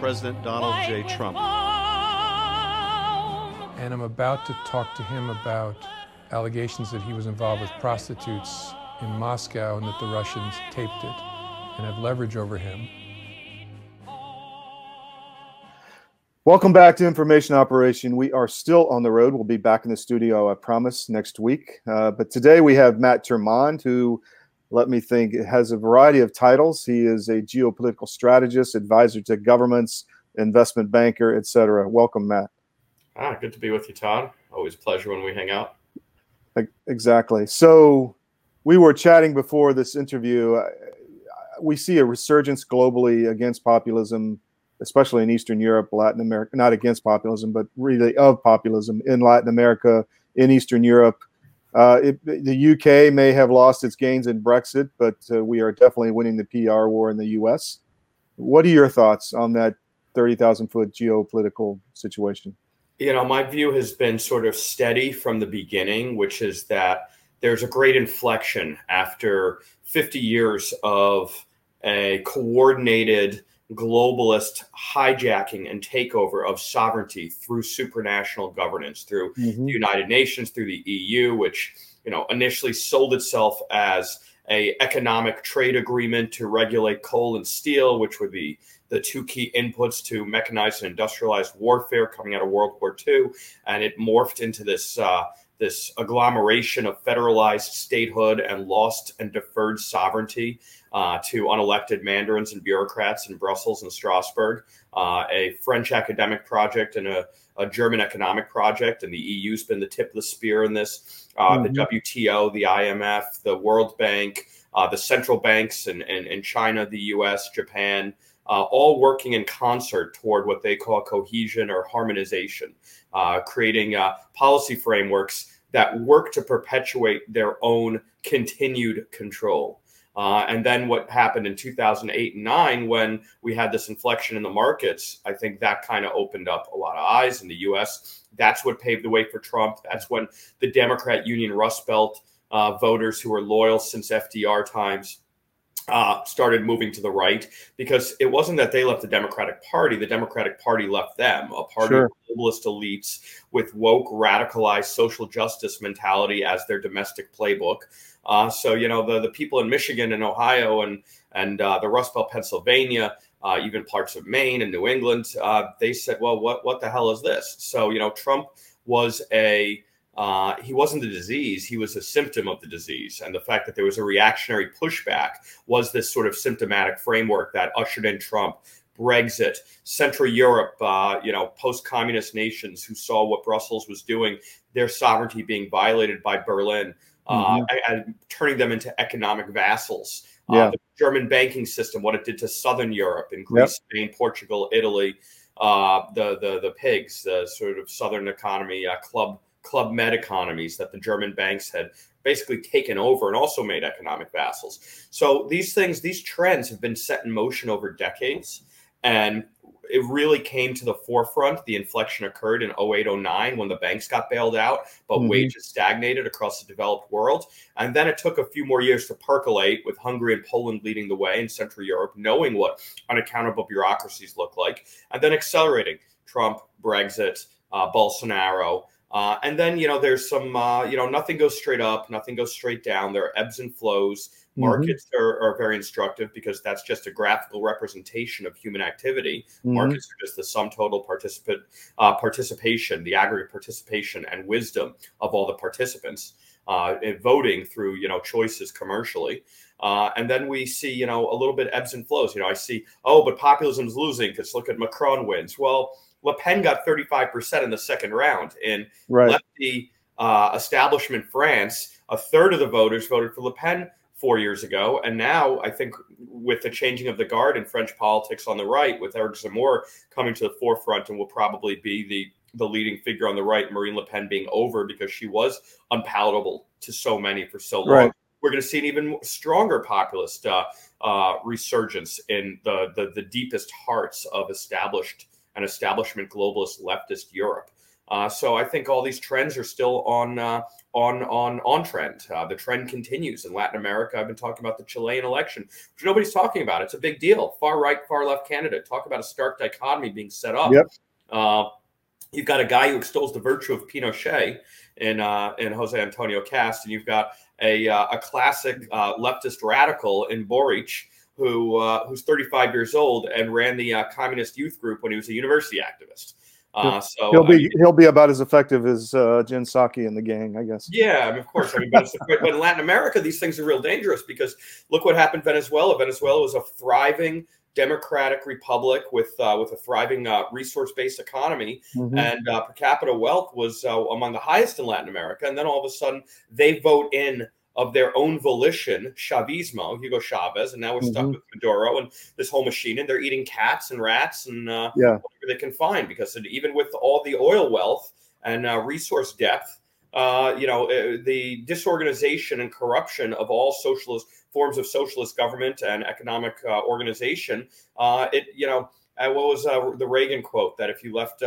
President Donald J. Trump. And I'm about to talk to him about allegations that he was involved with prostitutes in Moscow and that the Russians taped it and have leverage over him. Welcome back to Information Operation. We are still on the road. We'll be back in the studio, I promise, next week. Uh, but today we have Matt Tyrmand, who, let me think, it has a variety of titles. He is a geopolitical strategist, advisor to governments, investment banker, etc. Welcome, Matt. Ah, good to be with you, Todd. Always a pleasure when we hang out. Exactly. So we were chatting before this interview. We see a resurgence globally against populism especially in Eastern Europe, Latin America, not against populism, but really of populism in Latin America, in Eastern Europe. Uh, it, the UK may have lost its gains in Brexit, but uh, we are definitely winning the PR war in the US. What are your thoughts on that 30,000 foot geopolitical situation? You know, my view has been sort of steady from the beginning, which is that there's a great inflection after 50 years of a coordinated globalist hijacking and takeover of sovereignty through supranational governance, through mm-hmm. the United Nations, through the EU, which you know initially sold itself as a economic trade agreement to regulate coal and steel, which would be the two key inputs to mechanized and industrialized warfare coming out of World War II, and it morphed into this. Uh, this agglomeration of federalized statehood and lost and deferred sovereignty uh, to unelected mandarins and bureaucrats in Brussels and Strasbourg, uh, a French academic project and a, a, German economic project, and the EU's been the tip of the spear in this. Uh, mm-hmm. The WTO, the IMF, the World Bank, uh, the central banks in, in, in, China, the US, Japan, uh, all working in concert toward what they call cohesion or harmonization, uh, creating policy frameworks that work to perpetuate their own continued control. Uh, and then what happened in 2008 and 9 when we had this inflection in the markets, I think that kind of opened up a lot of eyes in the US. That's what paved the way for Trump. That's when the Democrat Union Rust Belt uh, voters who were loyal since FDR times uh, started moving to the right because it wasn't that they left the Democratic Party, the Democratic Party left them, a party sure. of globalist elites with woke, radicalized social justice mentality as their domestic playbook. Uh, so you know the the people in Michigan and Ohio and and uh, the Rust Belt, Pennsylvania, uh, even parts of Maine and New England, uh, they said, well, what what the hell is this? So you know Trump was a uh, he wasn't the disease, he was a symptom of the disease. And the fact that there was a reactionary pushback was this sort of symptomatic framework that ushered in Trump. Brexit, Central Europe, uh, you know, post-communist nations who saw what Brussels was doing, their sovereignty being violated by Berlin, uh, mm-hmm. and turning them into economic vassals. Uh, yeah. The German banking system, what it did to Southern Europe, in Greece, yep. Spain, Portugal, Italy, uh, the the the pigs, the sort of Southern economy, uh, club club med economies that the German banks had basically taken over and also made economic vassals. So these things, these trends have been set in motion over decades. And it really came to the forefront. The inflection occurred in 08, 09 when the banks got bailed out, but mm-hmm. wages stagnated across the developed world. And then it took a few more years to percolate with Hungary and Poland leading the way in Central Europe, knowing what unaccountable bureaucracies look like, and then accelerating Trump, Brexit, uh, Bolsonaro. Uh, and then, you know, there's some, uh, you know, nothing goes straight up, nothing goes straight down. There are ebbs and flows. Mm-hmm. Markets are, are, very instructive because that's just a graphical representation of human activity. Mm-hmm. Markets are just the sum total participant uh, participation, the aggregate participation and wisdom of all the participants uh, voting through you know choices commercially. Uh, and then we see, you know, a little bit ebbs and flows. You know, I see, oh, but populism is losing because look at Macron wins. Well, Le Pen got 35% in the second round. In right. lefty uh, establishment France, a third of the voters voted for Le Pen four years ago. And now I think with the changing of the guard in French politics on the right, with Eric Zemmour coming to the forefront and will probably be the the leading figure on the right, Marine Le Pen being over because she was unpalatable to so many for so long. Right. We're going to see an even stronger populist uh, uh, resurgence in the, the the deepest hearts of established and establishment globalist leftist Europe. Uh, so I think all these trends are still on uh, on on on trend. Uh, the trend continues in Latin America. I've been talking about the Chilean election, which nobody's talking about. It's a big deal. Far right, far left candidate. Talk about a stark dichotomy being set up. Yep. Uh, you've got a guy who extols the virtue of Pinochet in uh, in Jose Antonio Kast, and you've got a uh, a classic leftist radical in Boric. Who, who's 35 years old and ran the communist youth group when he was a university activist. Uh, so he'll be I mean, he'll be about as effective as uh, Jen Psaki and the gang, I guess. Yeah, I mean, of course. I mean, but, but, in Latin America, these things are real dangerous because look what happened Venezuela. Venezuela was a thriving democratic republic with uh, with a thriving uh, resource based economy, mm-hmm. and uh, per capita wealth was uh, among the highest in Latin America. And then all of a sudden, they vote in of their own volition, Chavismo, Hugo Chavez, and now we're stuck mm-hmm. with Maduro and this whole machine, and they're eating cats and rats and uh, yeah. whatever they can find because even with all the oil wealth and uh, resource depth, uh, you know, uh, the disorganization and corruption of all socialist forms of socialist government and economic uh, organization, uh, it, you know, what was the Reagan quote that if you left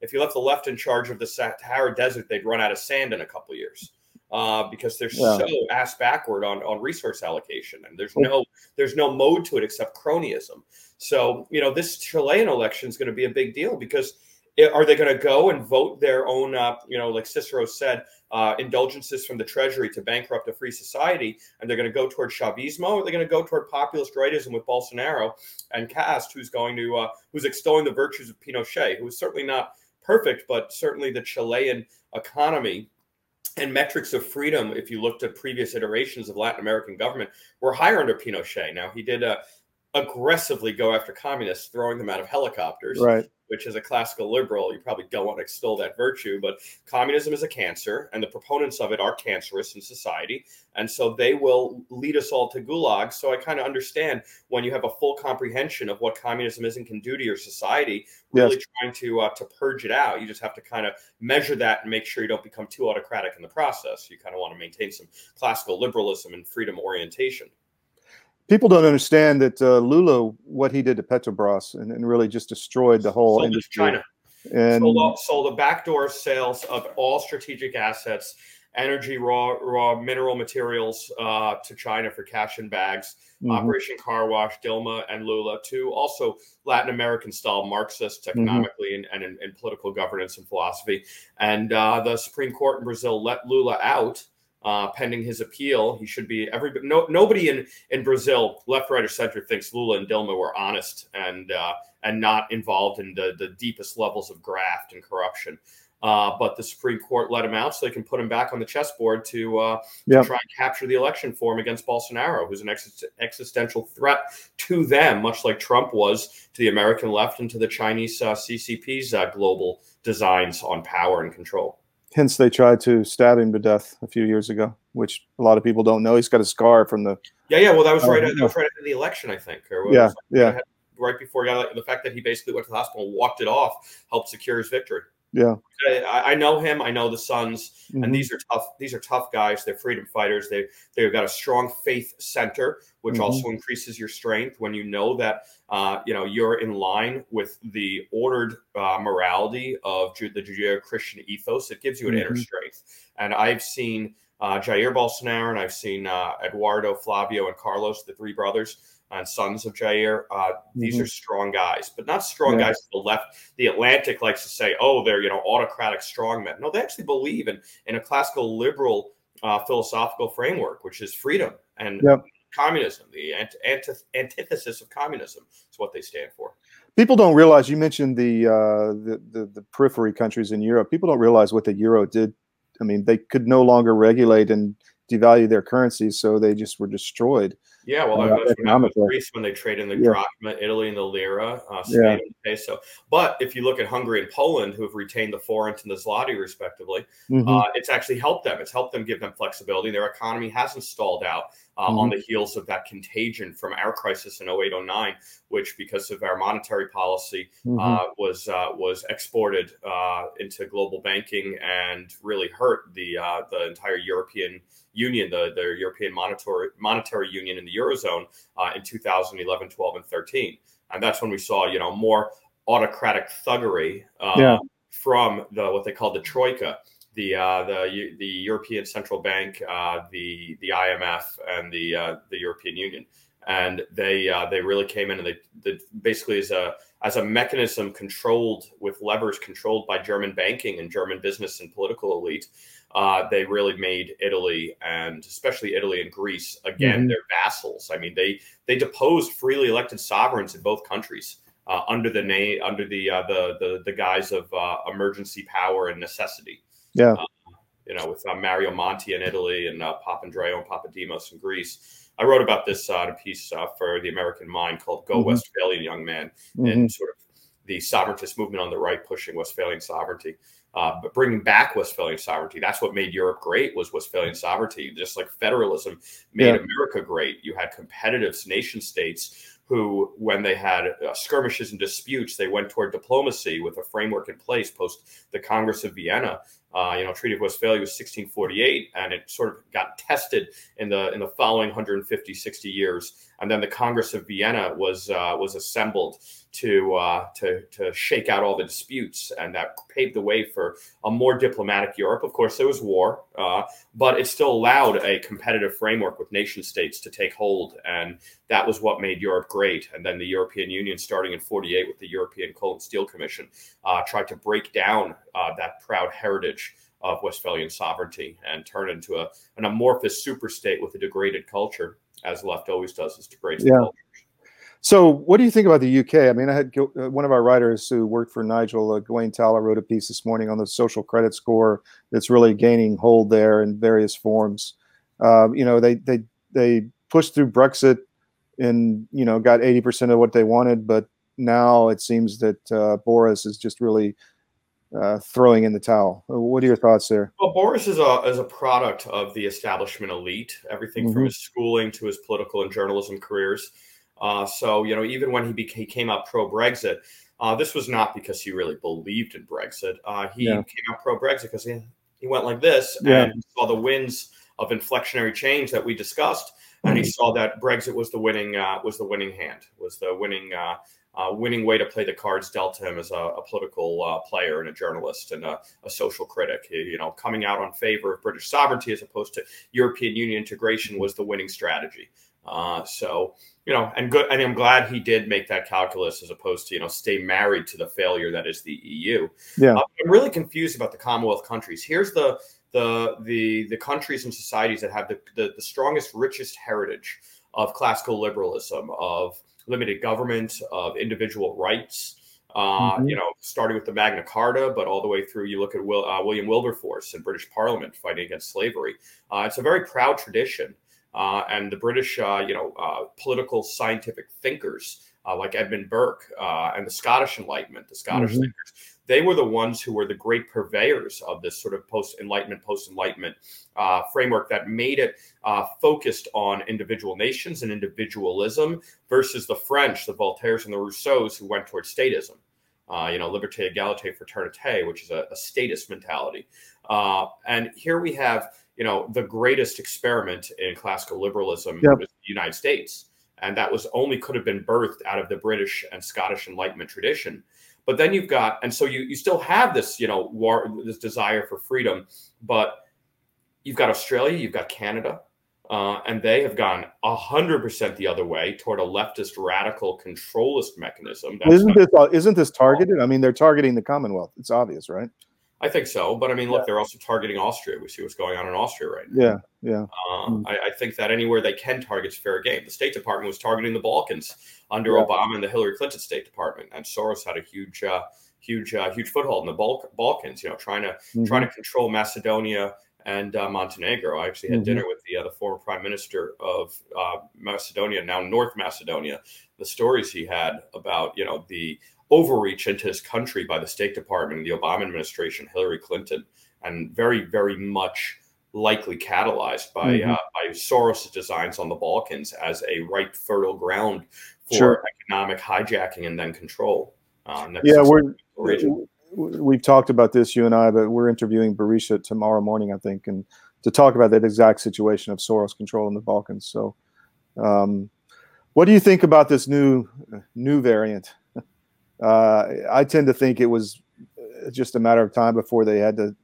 if you left the left in charge of the Sahara Desert, they'd run out of sand in a couple years uh, because they're yeah. so ass backward on, on resource allocation and there's no there's no mode to it except cronyism. So you know this Chilean election is going to be a big deal because it, are they going to go and vote their own uh, you know like Cicero said uh, indulgences from the treasury to bankrupt a free society and they're going to go toward Chavismo or they're going to go toward populist rightism with Bolsonaro and Kast who's going to uh, who's extolling the virtues of Pinochet who is certainly not perfect but certainly the Chilean economy and metrics of freedom, if you looked at previous iterations of Latin American government, were higher under Pinochet. Now, he did uh, aggressively go after communists, throwing them out of helicopters. Right which as a classical liberal, you probably don't want to extol that virtue, but communism is a cancer, and the proponents of it are cancerous in society. And so they will lead us all to gulags. So I kind of understand when you have a full comprehension of what communism is and can do to your society, really yes. trying to uh, to purge it out. You just have to kind of measure that and make sure you don't become too autocratic in the process. You kind of want to maintain some classical liberalism and freedom orientation people don't understand that uh, Lula, what he did to Petrobras, and, and really just destroyed the whole sold industry. China and sold, sold the backdoor sales of all strategic assets, energy, raw, raw mineral materials uh, to China for cash in bags. Mm-hmm. Operation Car Wash, Dilma and Lula, to also Latin American style Marxists mm-hmm. economically mm-hmm. and, and political governance and philosophy. And uh, the Supreme Court in Brazil let Lula out uh, pending his appeal. He should be every no, nobody in in Brazil, left, right, or center, thinks Lula and Dilma were honest and uh, and not involved in the the deepest levels of graft and corruption. Uh, but the Supreme Court let him out so they can put him back on the chessboard to, uh, to try and capture the election for him against Bolsonaro, who's an ex- existential threat to them, much like Trump was to the American left and to the Chinese uh, CCP's uh, global designs on power and control. Hence, they tried to stab him to death a few years ago, which a lot of people don't know. He's got a scar from the. Yeah, yeah. Well, that was right. Uh, that was right after the election, I think. Or yeah, yeah. Right before he got the fact that he basically went to the hospital, and walked it off, helped secure his victory. Yeah, I, I know him. I know the Sons, mm-hmm. and these are tough. These are tough guys. They're freedom fighters. They they've got a strong faith center, which mm-hmm. also increases your strength when you know that uh, you know you're in line with the ordered uh, morality of the Judeo-Christian ethos. It gives you an mm-hmm. inner strength. And I've seen uh, Jair Bolsonaro, and I've seen uh, Eduardo, Flavio, and Carlos, the three brothers and sons of Jair. Uh, these mm-hmm. are strong guys, but not strong yeah. guys to the left. The Atlantic likes to say, "Oh, they're you know autocratic strongmen." No, they actually believe in in a classical liberal uh, philosophical framework, which is freedom and yep. communism. The ant- antith- antithesis of communism is what they stand for. People don't realize. You mentioned the, uh, the the the periphery countries in Europe. People don't realize what the euro did. I mean, they could no longer regulate and devalue their currencies, so they just were destroyed. Yeah, well, uh, that's what happened economically. Greece when they trade in the Yeah. drachma, Italy in the lira, uh, Spain Yeah. in the peso. But if you look at Hungary and Poland, who have retained the forint and the zloty respectively, Mhm. uh, it's actually helped them. It's helped them give them flexibility. Their economy hasn't stalled out uh, Mm-hmm. on the heels of that contagion from our crisis in 0809, which, because of our monetary policy, uh, was uh, was exported uh, into global banking and really hurt the uh, the entire European Union, the, the European monetary monetary union in the eurozone uh, in 2011, 12, and 13, and that's when we saw you know more autocratic thuggery uh, Yeah. from the what they call the troika. The, uh, the the European Central Bank, uh, the the IMF, and the uh, the European Union, and they uh, they really came in and they, they basically as a as a mechanism controlled with levers controlled by German banking and German business and political elite, uh, they really made Italy and especially Italy and Greece again Mhm. their vassals. I mean, they they deposed freely elected sovereigns in both countries uh, under the name under the uh, the, the the guise of uh, emergency power and necessity. Yeah. you know, with uh, Mario Monti in Italy and uh, Papandreou and Papademos in Greece. I wrote about this uh, in a piece uh, for the American Mind called "Go Mhm. Westphalian Young Man." Mhm. and sort of the sovereigntist movement on the right pushing Westphalian sovereignty, uh, but bringing back Westphalian sovereignty. That's what made Europe great was Westphalian sovereignty. Just like federalism made Yeah. America great. You had competitive nation states who, when they had uh, skirmishes and disputes, they went toward diplomacy with a framework in place post the Congress of Vienna. Uh, you know, Treaty of Westphalia was 1648, and it sort of got tested in the in the following 150, 60 years. And then the Congress of Vienna was uh, was assembled to uh, to to shake out all the disputes, and that paved the way for a more diplomatic Europe. Of course, there was war, uh, but it still allowed a competitive framework with nation states to take hold, and that was what made Europe great. And then the European Union, starting in '48 with the European Coal and Steel Commission, uh, tried to break down uh, that proud heritage of Westphalian sovereignty and turn into a, an amorphous superstate with a degraded culture, as left always does, is degrades Yeah. culture. So, what do you think about the UK? I mean, I had uh, one of our writers who worked for Nigel, uh, Gawain Towler, wrote a piece this morning on the social credit score that's really gaining hold there in various forms. Uh, you know, they they they pushed through Brexit and you know got eighty percent of what they wanted, but now it seems that uh, Boris is just really uh, throwing in the towel. What are your thoughts there? Well, Boris is a is a product of the establishment elite. Everything from Mhm. his schooling to his political and journalism careers. Uh, so you know, even when he became he came out pro Brexit, uh, this was not because he really believed in Brexit. Uh, he Yeah. came out pro Brexit because he he went like this Yeah. and saw the winds of inflectionary change that we discussed, and he saw that Brexit was the winning uh, was the winning hand, was the winning. Uh, winning way to play the cards dealt to him as a, a political uh, player and a journalist and a, a social critic. You know, coming out on favor of British sovereignty as opposed to European Union integration was the winning strategy. Uh, so, you know, and good, and I'm glad he did make that calculus as opposed to you know stay married to the failure that is the EU. Yeah. Uh, I'm really confused about the Commonwealth countries. Here's the the the the countries and societies that have the, the, the strongest, richest heritage of classical liberalism, of limited government, of individual rights. Uh, Mhm. You know, starting with the Magna Carta, but all the way through. You look at Will, uh, William Wilberforce in British Parliament fighting against slavery. Uh, it's a very proud tradition, uh, and the British, uh, you know, uh, political scientific thinkers uh, like Edmund Burke uh, and the Scottish Enlightenment, the Scottish Mhm. thinkers, they were the ones who were the great purveyors of this sort of post Enlightenment, post Enlightenment uh, framework that made it uh, focused on individual nations and individualism versus the French, the Voltaires and the Rousseaus who went towards statism. Uh, you know, liberté, égalité, fraternité, which is a, a statist mentality. Uh, and here we have, you know, the greatest experiment in classical liberalism Yep. was the United States. And that was only could have been birthed out of the British and Scottish Enlightenment tradition. But then you've got, and so you, you still have this, you know, war, this desire for freedom, but you've got Australia, you've got Canada, uh, and they have gone hundred percent the other way toward a leftist, radical, controlist mechanism. That's Isn't this uh, isn't this targeted? I mean, they're targeting the Commonwealth. It's obvious, right? I think so, but I mean, look, Yeah. they're also targeting Austria. We see what's going on in Austria right now. Yeah, yeah. Uh, Mm. I, I think that anywhere they can target's fair game. The State Department was targeting the Balkans under Yeah. Obama and the Hillary Clinton State Department, and Soros had a huge, uh, huge, uh, huge foothold in the Balk- Balkans. You know, trying to Mhm. trying to control Macedonia, and uh, Montenegro. I actually had Mm-hmm. dinner with the uh, the former prime minister of uh, Macedonia, now North Macedonia. The stories he had about you know the overreach into his country by the State Department, the Obama administration, Hillary Clinton, and very very much likely catalyzed by Mhm. uh, by Soros' designs on the Balkans as a ripe fertile ground for Sure. economic hijacking and then control. Uh, Yeah, we're, we've talked about this, you and I, but we're interviewing Barisha tomorrow morning, I think, and to talk about that exact situation of Soros control in the Balkans. So, um, what do you think about this new new variant? Uh, I tend to think it was uh, just a matter of time before they had to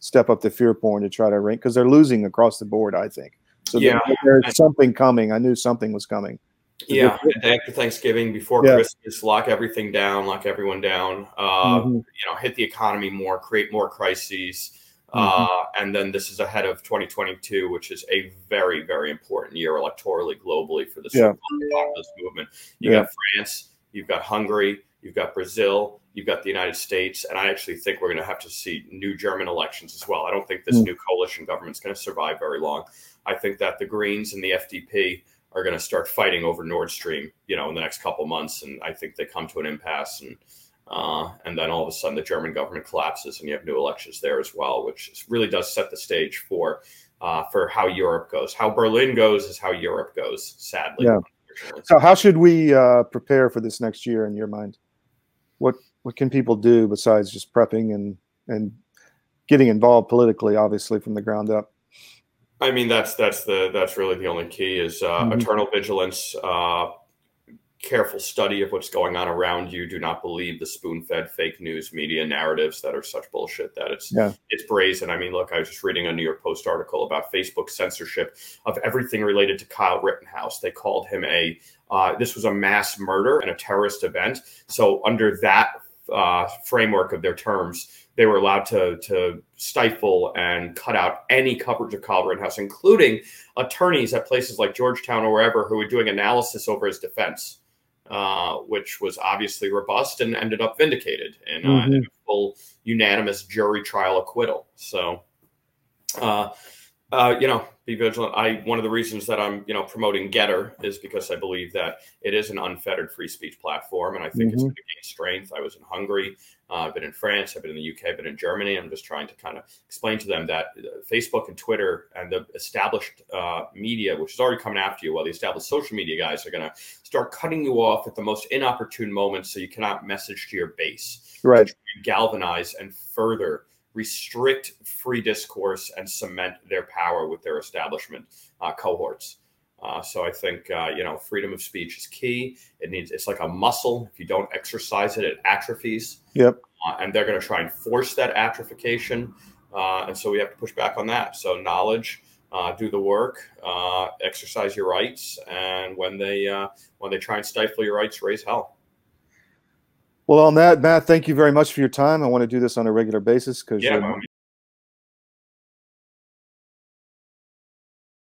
step up the fear porn to try to rank because they're losing across the board. I think so. Yeah. there- there's something coming. I knew something was coming. Yeah, the day after Thanksgiving, before Yeah. Christmas, lock everything down, lock everyone down. Uh, Mhm. You know, hit the economy more, create more crises, Mm-hmm. uh, and then this is ahead of 2022, which is a very, very important year electorally globally for the Yeah. populist movement. You Yeah. got France, you've got Hungary, you've got Brazil, you've got the United States, and I actually think we're going to have to see new German elections as well. I don't think this Mm. new coalition government's going to survive very long. I think that the Greens and the FDP are going to start fighting over Nord Stream, you know, in the next couple months, and I think they come to an impasse, and uh, and then all of a sudden the German government collapses, and you have new elections there as well, which really does set the stage for uh, for how Europe goes. How Berlin goes is how Europe goes. Sadly, Yeah. So, how should we uh, prepare for this next year in your mind? What what can people do besides just prepping and and getting involved politically, obviously from the ground up? I mean, that's that's the that's really the only key is uh, Mhm. eternal vigilance, uh, careful study of what's going on around you. Do not believe the spoon-fed fake news media narratives that are such bullshit that it's Yeah. it's brazen. I mean, look, I was just reading a New York Post article about Facebook censorship of everything related to Kyle Rittenhouse. They called him a uh, this was a mass murder and a terrorist event. So under that uh, framework of their terms, they were allowed to to stifle and cut out any coverage of Kyle Rittenhouse, including attorneys at places like Georgetown or wherever who were doing analysis over his defense, uh, which was obviously robust and ended up vindicated in, uh, in a full unanimous jury trial acquittal. So, uh, uh, you know, be vigilant. I one of the reasons that I'm you know promoting GETTR is because I believe that it is an unfettered free speech platform, and I think it's Mhm. going to gain strength. I was in Hungary, uh, I've been in France, I've been in the UK, I've been in Germany. I'm just trying to kind of explain to them that uh, Facebook and Twitter and the established uh, media, which is already coming after you, while the established social media guys are going to start cutting you off at the most inopportune moments, so you cannot message to your base Right. galvanize and further restrict free discourse and cement their power with their establishment uh, cohorts. Uh, so I think uh, you know freedom of speech is key. It needs it's like a muscle. If you don't exercise it, it atrophies. Yep. Uh, and they're going to try and force that atrophication. Uh, and so we have to push back on that. So knowledge, uh, do the work, uh, exercise your rights, and when they uh, when they try and stifle your rights, raise hell. Well, on that, Matt, thank you very much for your time. I want to do this on a regular basis because Yeah, you're by all